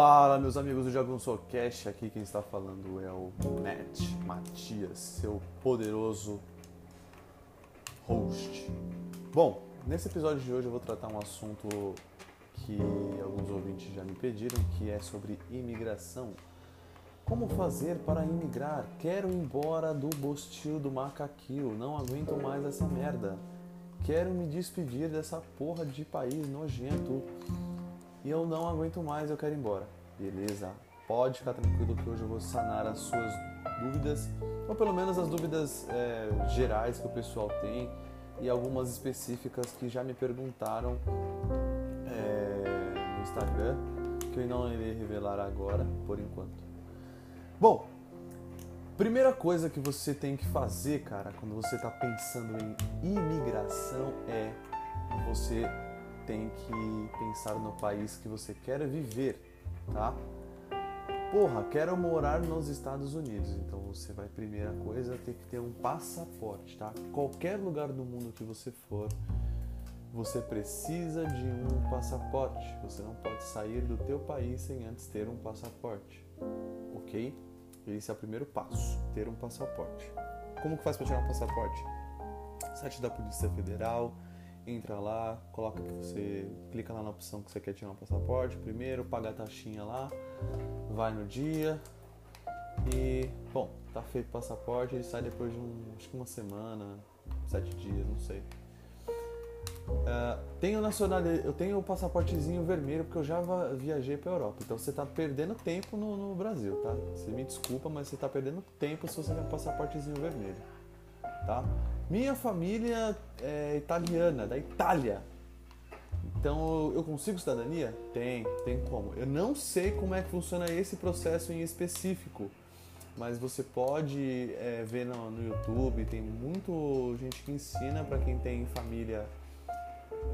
Fala, meus amigos do Jagunço Cash, aqui quem está falando é o Matt Matias, seu poderoso host. Bom, nesse episódio de hoje eu vou tratar um assunto que alguns ouvintes já me pediram, que é sobre imigração. Como fazer para imigrar? Quero ir embora do Bostil do Macaquil, não aguento mais essa merda. Quero me despedir dessa porra de país nojento e eu não aguento mais, eu quero ir embora. Beleza? Pode ficar tranquilo que hoje eu vou sanar as suas dúvidas, ou pelo menos as dúvidas é, gerais que o pessoal tem e algumas específicas que já me perguntaram é, no Instagram, que eu não irei revelar agora, por enquanto. Bom, primeira coisa que você tem que fazer, cara, quando você está pensando em imigração é você tem que pensar no país que você quer viver, tá? Porra, quero morar nos Estados Unidos, então você vai, primeira coisa, ter que ter um passaporte, tá? Qualquer lugar do mundo que você for, você precisa de um passaporte. Você não pode sair do teu país sem antes ter um passaporte, ok? Esse é o primeiro passo, ter um passaporte. Como que faz para tirar um passaporte? Site da Polícia Federal, entra lá, coloca que você clica lá na opção que você quer tirar um passaporte primeiro, paga a taxinha lá, vai no dia e bom, tá feito o passaporte, ele sai depois de um, acho que uma semana, sete dias, não sei. Uh, tenho nacional, eu tenho o passaportezinho vermelho porque eu já viajei para Europa. Então você está perdendo tempo no, no, Brasil, tá? Você me desculpa, mas você está perdendo tempo se você tem um passaportezinho vermelho, tá? Minha família é italiana, da Itália. Então eu consigo cidadania? Tem, tem como. Eu não sei como é que funciona esse processo em específico, mas você pode é, ver no, no, YouTube, tem muito gente que ensina para quem tem família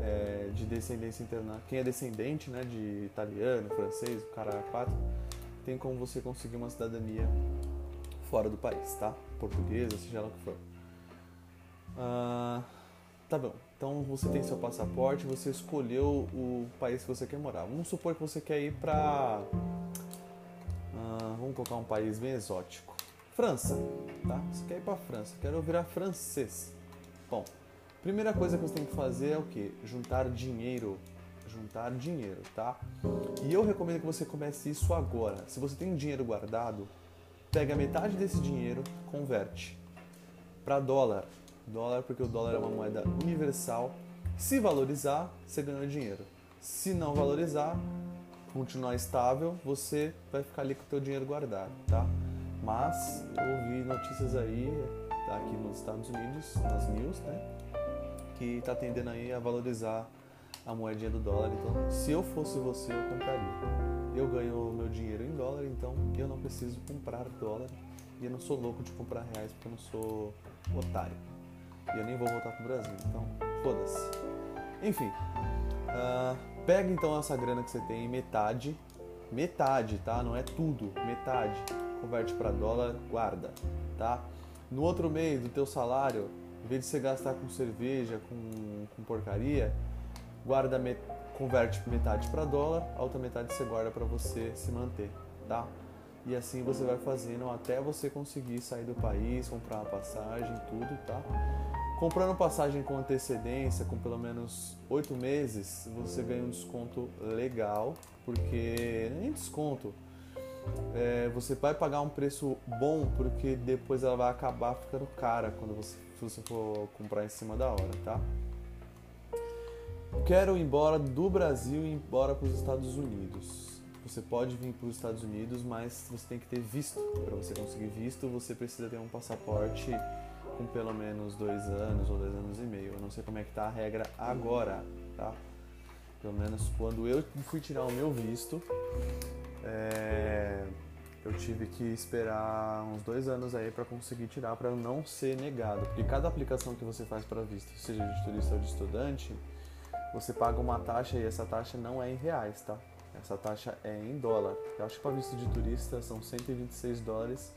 é, de descendência internacional, quem é descendente né, de italiano, francês, o cara quatro, tem como você conseguir uma cidadania fora do país, tá? Portuguesa, seja lá o que for. Tá bom. Então você tem seu passaporte, você escolheu o país que você quer morar. Vamos supor que você quer ir para. Ah, vamos colocar um país bem exótico. França, tá? Você quer ir para França, quero virar francês. Bom, primeira coisa que você tem que fazer é o que? Juntar dinheiro. Juntar dinheiro, tá? E eu recomendo que você comece isso agora. Se você tem dinheiro guardado, pega metade desse dinheiro, converte para dólar dólar, porque o dólar é uma moeda universal. Se valorizar, você ganha dinheiro. Se não valorizar, continuar estável, você vai ficar ali com o teu dinheiro guardado, tá? Mas eu ouvi notícias aí aqui nos Estados Unidos, nas news, né? Que tá tendendo aí a valorizar a moedinha do dólar. Então, se eu fosse você, eu compraria. Eu ganho meu dinheiro em dólar, então eu não preciso comprar dólar. E eu não sou louco de comprar reais porque eu não sou otário e eu nem vou voltar pro Brasil. Então, foda-se. Enfim, uh, pega então essa grana que você tem, metade, metade, tá? Não é tudo, metade. Converte para dólar, guarda, tá? No outro mês do teu salário, em vez de você gastar com cerveja, com, com porcaria, guarda met, converte metade para dólar, a outra metade você guarda para você se manter, tá? E assim você vai fazendo até você conseguir sair do país, comprar uma passagem, tudo, tá? Comprando passagem com antecedência, com pelo menos oito meses, você ganha um desconto legal, porque nem desconto, é, você vai pagar um preço bom, porque depois ela vai acabar ficando cara quando você, você for comprar em cima da hora, tá? Quero ir embora do Brasil e ir embora para os Estados Unidos. Você pode vir para os Estados Unidos, mas você tem que ter visto. Para você conseguir visto, você precisa ter um passaporte com pelo menos dois anos ou dois anos e meio. Eu não sei como é que tá a regra agora, tá? Pelo menos quando eu fui tirar o meu visto, é, eu tive que esperar uns dois anos aí para conseguir tirar, para não ser negado. Porque cada aplicação que você faz para visto, seja de turista ou de estudante, você paga uma taxa e essa taxa não é em reais, tá? Essa taxa é em dólar. Eu acho que para visto de turista são 126 dólares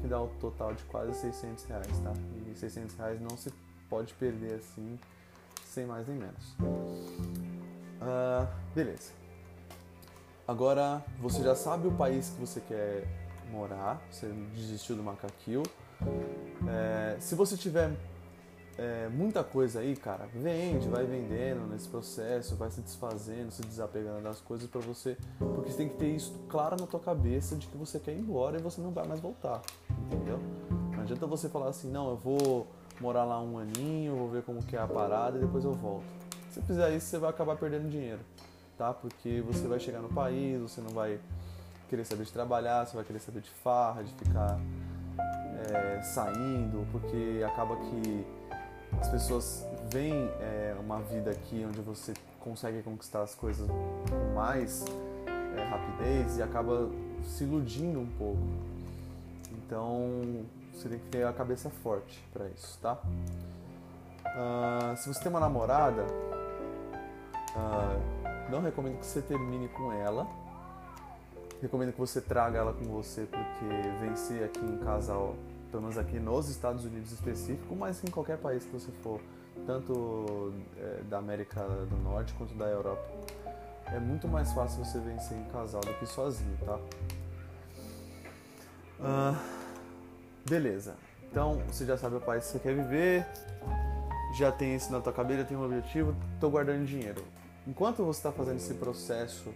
que dá o um total de quase 600 reais, tá? E 600 reais não se pode perder assim, sem mais nem menos. Uh, beleza. Agora você já sabe o país que você quer morar, você desistiu do macaquil. É, se você tiver é, muita coisa aí, cara, vende, vai vendendo nesse processo, vai se desfazendo, se desapegando das coisas para você, porque você tem que ter isso claro na tua cabeça de que você quer ir embora e você não vai mais voltar, entendeu? Não adianta você falar assim, não, eu vou morar lá um aninho, vou ver como que é a parada e depois eu volto. Se fizer isso, você vai acabar perdendo dinheiro, tá? Porque você vai chegar no país, você não vai querer saber de trabalhar, você vai querer saber de farra, de ficar é, saindo, porque acaba que as pessoas veem é, uma vida aqui onde você consegue conquistar as coisas com mais é, rapidez e acaba se iludindo um pouco. Então você tem que ter a cabeça forte para isso, tá? Uh, se você tem uma namorada, uh, não recomendo que você termine com ela. Recomendo que você traga ela com você, porque vencer aqui em casal pelo menos aqui nos Estados Unidos específico, mas em qualquer país que você for, tanto é, da América do Norte quanto da Europa. É muito mais fácil você vencer em casal do que sozinho, tá? Uh, beleza. Então, você já sabe o país que você quer viver, já tem isso na tua cabeça, tem um objetivo, estou guardando dinheiro. Enquanto você está fazendo esse processo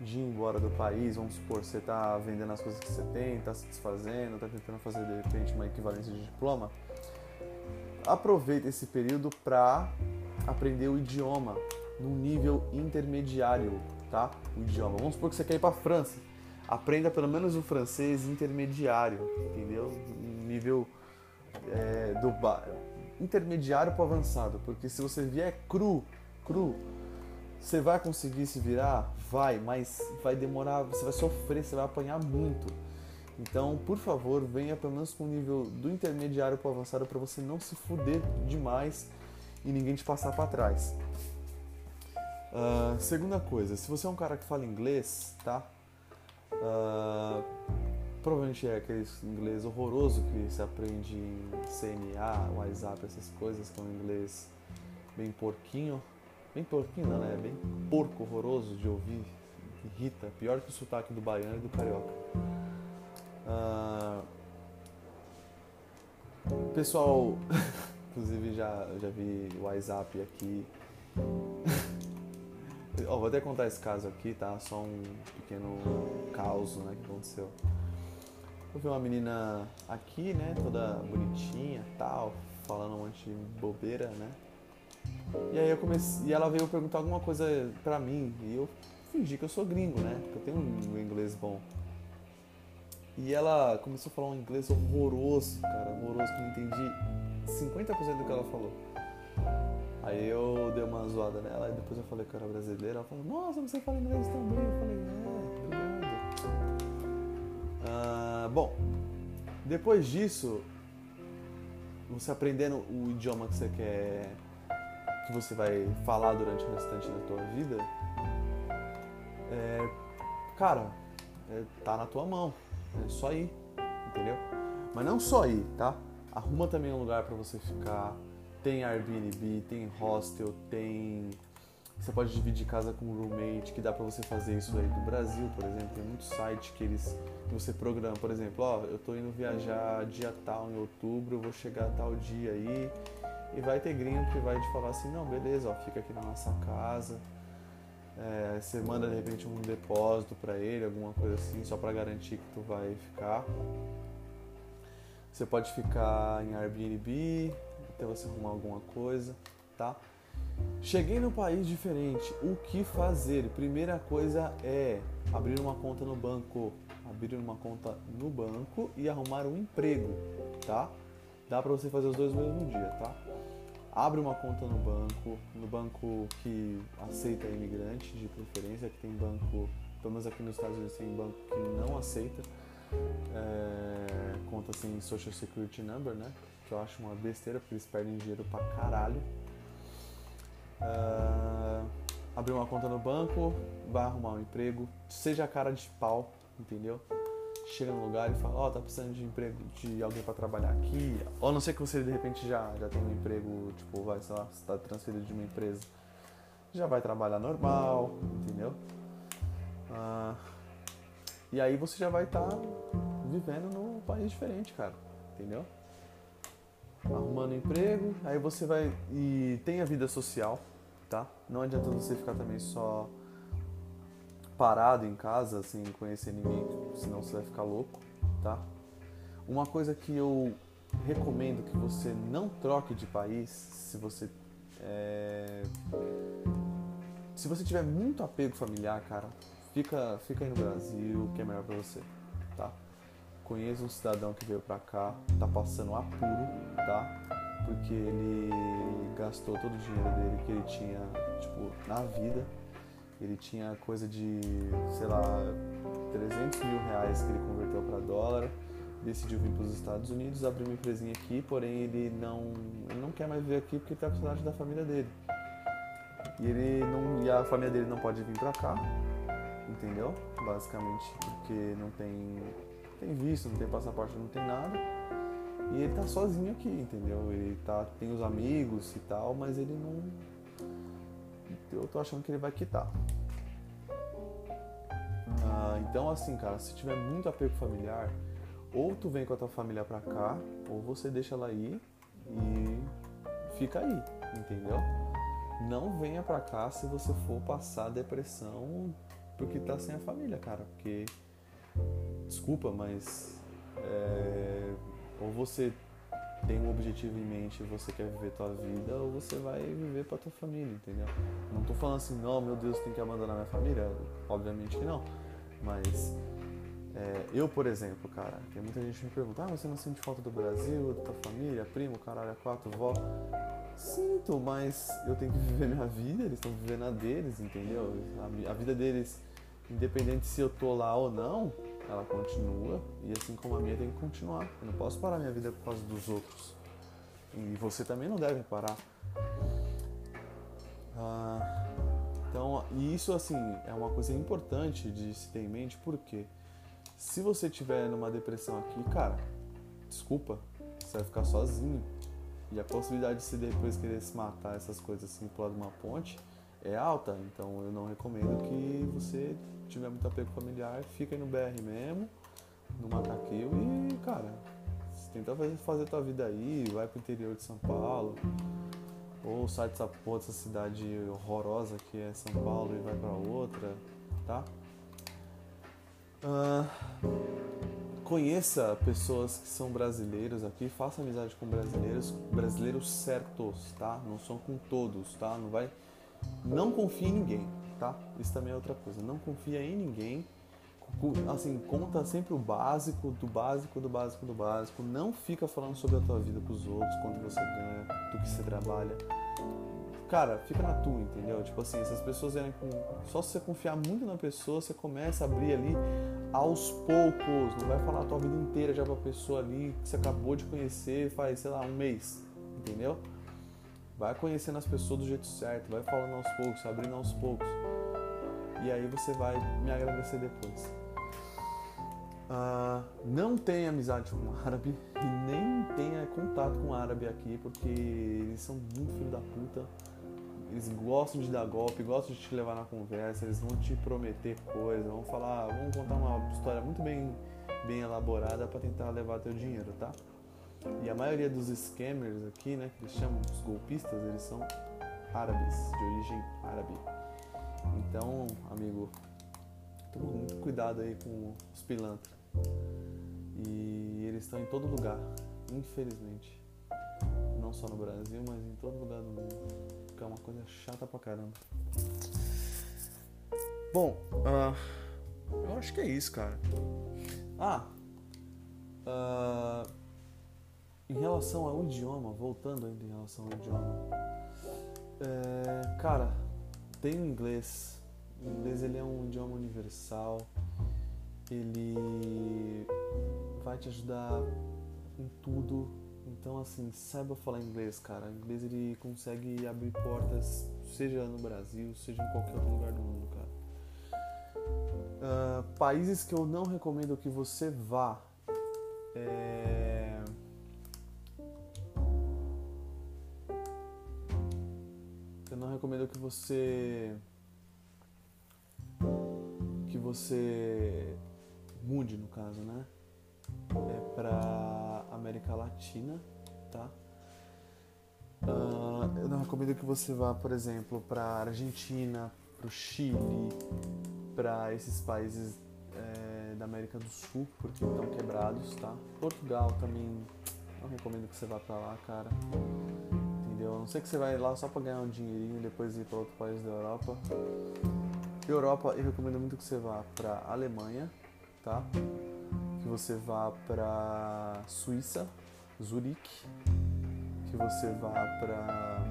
de ir embora do país, vamos supor, você está vendendo as coisas que você tem, está se desfazendo, está tentando fazer de repente uma equivalência de diploma, aproveita esse período para aprender o idioma num nível intermediário, tá? O idioma. Vamos supor que você quer ir para a França, aprenda pelo menos o francês intermediário, entendeu? Um nível é, do intermediário para avançado, porque se você vier cru, cru você vai conseguir se virar? Vai, mas vai demorar, você vai sofrer, você vai apanhar muito. Então, por favor, venha pelo menos com o nível do intermediário para o avançado para você não se fuder demais e ninguém te passar para trás. Uh, segunda coisa, se você é um cara que fala inglês, tá? Uh, provavelmente é aquele inglês horroroso que se aprende em CNA, WhatsApp, essas coisas, que é um inglês bem porquinho. Bem porquinho, né? Bem porco horroroso de ouvir. Irrita. Pior que o sotaque do baiano e do carioca. Ah, pessoal, inclusive já, já vi o WhatsApp aqui. oh, vou até contar esse caso aqui, tá? Só um pequeno caos né, que aconteceu. Eu vi uma menina aqui, né? Toda bonitinha tal, falando um monte de bobeira, né? E aí eu comecei, e ela veio perguntar alguma coisa pra mim, e eu fingi que eu sou gringo, né? Porque eu tenho um inglês bom. E ela começou a falar um inglês horroroso, cara, horroroso, que eu não entendi 50% do que ela falou. Aí eu dei uma zoada nela, e depois eu falei que eu era brasileira. Ela falou, nossa, você fala inglês também. Eu falei, é, obrigado. Ah, bom, depois disso, você aprendendo o idioma que você quer que você vai falar durante o restante da tua vida, é, cara, é, tá na tua mão. É só ir, entendeu? Mas não só ir, tá? Arruma também um lugar para você ficar. Tem Airbnb, tem hostel, tem. Você pode dividir casa com um roommate, que dá para você fazer isso aí do Brasil, por exemplo. Tem muitos sites que eles que você programa, por exemplo, ó, eu tô indo viajar dia tal em outubro, eu vou chegar tal dia aí e vai ter gringo que vai te falar assim, não, beleza, ó, fica aqui na nossa casa. É, você manda de repente um depósito para ele, alguma coisa assim, só para garantir que tu vai ficar. Você pode ficar em Airbnb até você arrumar alguma coisa, tá? Cheguei no país diferente, o que fazer? Primeira coisa é abrir uma conta no banco, abrir uma conta no banco e arrumar um emprego, tá? Dá para você fazer os dois no mesmo dia, tá? Abre uma conta no banco, no banco que aceita imigrante de preferência, que tem banco, pelo menos aqui nos Estados Unidos tem banco que não aceita é, conta sem Social Security Number, né? Que eu acho uma besteira, porque eles perdem dinheiro pra caralho. Uh, abrir uma conta no banco, vai arrumar um emprego, seja a cara de pau, entendeu? Chega no lugar e fala, ó, oh, tá precisando de emprego, de alguém para trabalhar aqui. Ou não ser que você de repente já, já tem um emprego, tipo, vai, sei lá, você tá transferido de uma empresa, já vai trabalhar normal, entendeu? Ah, e aí você já vai estar tá vivendo num país diferente, cara. Entendeu? Arrumando emprego, aí você vai. E tem a vida social, tá? Não adianta você ficar também só parado em casa, sem conhecer ninguém, senão você vai ficar louco, tá? Uma coisa que eu recomendo que você não troque de país se você é... se você tiver muito apego familiar, cara, fica fica aí no Brasil, que é melhor para você, tá? Conheço um cidadão que veio pra cá, tá passando apuro, tá? Porque ele gastou todo o dinheiro dele que ele tinha, tipo, na vida ele tinha coisa de, sei lá, 300 mil reais que ele converteu para dólar, decidiu vir para os Estados Unidos, abrir uma empresinha aqui, porém ele não, ele não quer mais viver aqui porque está com saudade da família dele. E, ele não, e a família dele não pode vir para cá, entendeu? Basicamente porque não tem, tem visto, não tem passaporte, não tem nada. E ele tá sozinho aqui, entendeu? Ele tá, tem os amigos e tal, mas ele não, eu tô achando que ele vai quitar. Ah, então, assim, cara, se tiver muito apego familiar, ou tu vem com a tua família pra cá, ou você deixa ela aí e fica aí, entendeu? Não venha pra cá se você for passar depressão porque tá sem a família, cara. Porque, desculpa, mas é, ou você tem um objetivo em mente você quer viver tua vida ou você vai viver para tua família, entendeu? Não tô falando assim, não, meu Deus, tem que abandonar minha família, obviamente que não. Mas é, eu, por exemplo, cara, tem muita gente me pergunta, ah, você não sente falta do Brasil, da tua família, primo, caralho, quatro, vó? Sinto, mas eu tenho que viver minha vida, eles estão vivendo a deles, entendeu? A, a vida deles, independente se eu tô lá ou não, ela continua e assim como a minha tem que continuar. Eu não posso parar minha vida por causa dos outros. E você também não deve parar. Ah, então, e isso assim é uma coisa importante de se ter em mente, porque se você tiver numa depressão aqui, cara, desculpa, você vai ficar sozinho. E a possibilidade de você depois querer se matar, essas coisas assim, pular de uma ponte, é alta. Então eu não recomendo que você tiver muito apego familiar, fica aí no BR mesmo, no Macaquil e, cara, tenta fazer, fazer tua vida aí, vai pro interior de São Paulo, ou sai dessa porra, dessa cidade horrorosa que é São Paulo e vai para outra, tá? Uh, conheça pessoas que são brasileiros aqui, faça amizade com brasileiros, brasileiros certos, tá? Não são com todos, tá? Não vai, não confie em ninguém, tá? Isso também é outra coisa. Não confia em ninguém. Assim, conta sempre o básico, do básico, do básico, do básico. Não fica falando sobre a tua vida com os outros, quanto você ganha, do que você trabalha. Cara, fica na tua, entendeu? Tipo assim, se as pessoas vierem com. Só se você confiar muito na pessoa, você começa a abrir ali aos poucos. Não vai falar a tua vida inteira já pra pessoa ali que você acabou de conhecer faz, sei lá, um mês. Entendeu? Vai conhecendo as pessoas do jeito certo, vai falando aos poucos, abrindo aos poucos. E aí você vai me agradecer depois. Uh, não tenha amizade com árabe e nem tenha contato com árabe aqui, porque eles são muito filho da puta. Eles gostam de dar golpe, gostam de te levar na conversa, eles vão te prometer coisas, vão falar, vão contar uma história muito bem, bem elaborada para tentar levar teu dinheiro, tá? E a maioria dos scammers aqui, né, que eles chamam os golpistas, eles são árabes, de origem árabe. Então, amigo, tome muito cuidado aí com os pilantras. E eles estão em todo lugar, infelizmente. Não só no Brasil, mas em todo lugar do mundo. Que é uma coisa chata pra caramba. Bom, uh, eu acho que é isso, cara. Ah, uh, em relação ao idioma, voltando ainda em relação ao idioma, é, cara, tem o inglês. O inglês ele é um idioma universal. Ele vai te ajudar em tudo. Então, assim, saiba falar inglês, cara. O inglês ele consegue abrir portas, seja no Brasil, seja em qualquer outro lugar do mundo, cara. Uh, países que eu não recomendo que você vá. É não recomendo que você que você mude, no caso, né? É pra América Latina, tá? Uh, eu não recomendo que você vá, por exemplo, para Argentina, para o Chile, para esses países é, da América do Sul, porque estão quebrados, tá? Portugal também não recomendo que você vá para lá, cara. Entendeu? A não ser que você vai lá só para ganhar um dinheirinho e depois ir para outro país da Europa. Europa, eu recomendo muito que você vá para Alemanha, tá? Que você vá para Suíça, Zurique, que você vá para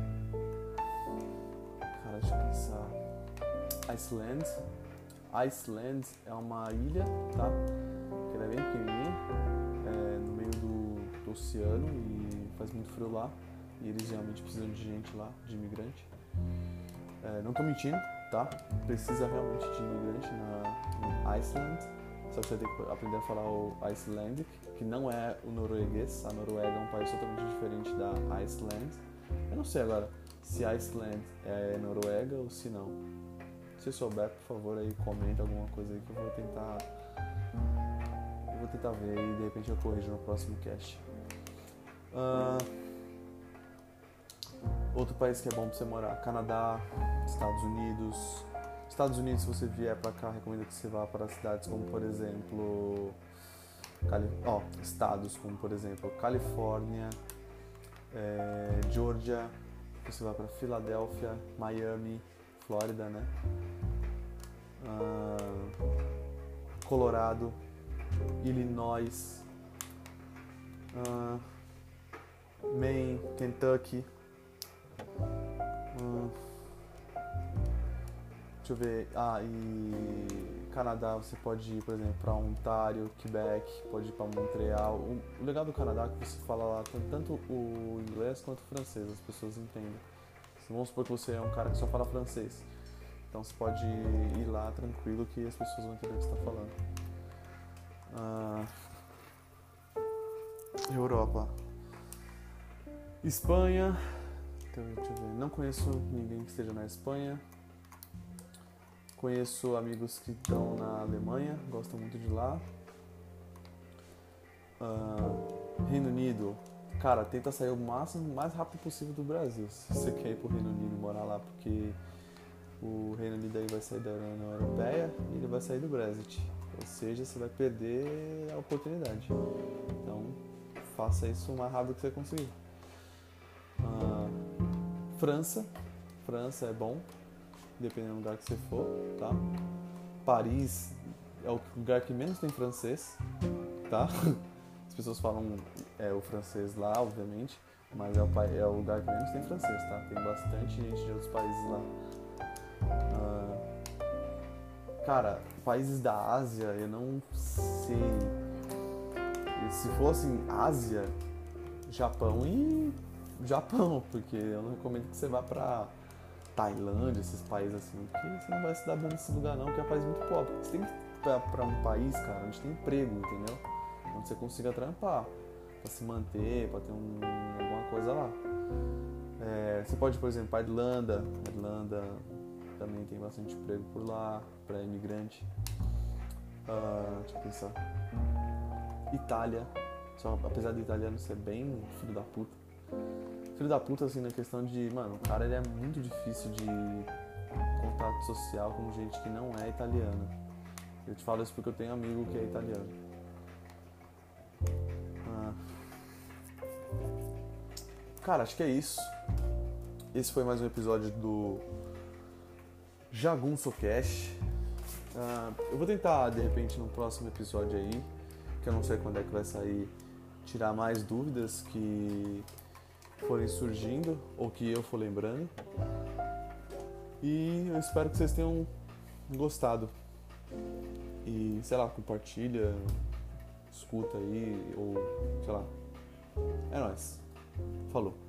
Cara, deixa eu pensar. Iceland. Iceland é uma ilha, tá? Que ela é bem pequenininha, é no meio do, do oceano e faz muito frio lá. E eles realmente precisam de gente lá, de imigrante. É, não tô mentindo, tá? Precisa realmente de imigrante na, no Iceland. Só que você tem que aprender a falar o Icelandic, que não é o norueguês. A Noruega é um país totalmente diferente da Iceland. Eu não sei agora se Iceland é Noruega ou se não. Se souber, por favor, aí comenta alguma coisa aí que eu vou tentar. Eu vou tentar ver e de repente eu corrijo no próximo cast. Uh, outro país que é bom pra você morar: Canadá, Estados Unidos. Estados Unidos, se você vier pra cá, recomendo que você vá para cidades como, por exemplo, Cali oh, estados como, por exemplo, Califórnia, é, Georgia, você vai para Filadélfia, Miami, Flórida, né? Uh, Colorado, Illinois, uh, Maine, Kentucky. Uh, deixa eu ver. Ah, e Canadá você pode ir, por exemplo, para Ontário, Quebec, pode ir para Montreal. O legal do Canadá é que você fala lá tanto o inglês quanto o francês, as pessoas entendem. Vamos supor que você é um cara que só fala francês. Então você pode ir lá tranquilo que as pessoas vão entender o que você está falando. Ah, Europa. Espanha. Então, deixa eu ver. Não conheço ninguém que esteja na Espanha. Conheço amigos que estão na Alemanha, gostam muito de lá. Uh, Reino Unido, cara, tenta sair o máximo, mais rápido possível do Brasil. Se você quer ir pro Reino Unido morar lá, porque o Reino Unido aí vai sair da União Europeia e ele vai sair do Brexit. Ou seja, você vai perder a oportunidade. Então, faça isso o mais rápido que você conseguir. França, França é bom, dependendo do lugar que você for, tá? Paris é o lugar que menos tem francês, tá? As pessoas falam é, o francês lá, obviamente, mas é o, é o lugar que menos tem francês, tá? Tem bastante gente de outros países lá. Uh, cara, países da Ásia, eu não sei. Se fosse Ásia, Japão e Japão, porque eu não recomendo que você vá pra Tailândia, esses países assim, porque você não vai se dar bem nesse lugar não, porque é um país muito pobre. Você tem que ir pra, um país, cara, onde tem emprego, entendeu? Onde você consiga trampar, pra se manter, pra ter um, alguma coisa lá. É, você pode, por exemplo, para Irlanda. Irlanda também tem bastante emprego por lá, para imigrante. Uh, deixa eu pensar. Itália. Só, apesar do italiano ser bem filho da puta filho da puta, assim, na questão de, mano, o cara ele é muito difícil de contato social com gente que não é italiana. Eu te falo isso porque eu tenho amigo que é italiano. Ah. Cara, acho que é isso. Esse foi mais um episódio do Jagunço Cash. Ah, eu vou tentar, de repente, no próximo episódio aí, que eu não sei quando é que vai sair, tirar mais dúvidas que forem surgindo ou que eu for lembrando. E eu espero que vocês tenham gostado. E sei lá, compartilha, escuta aí, ou sei lá. É nóis. Falou.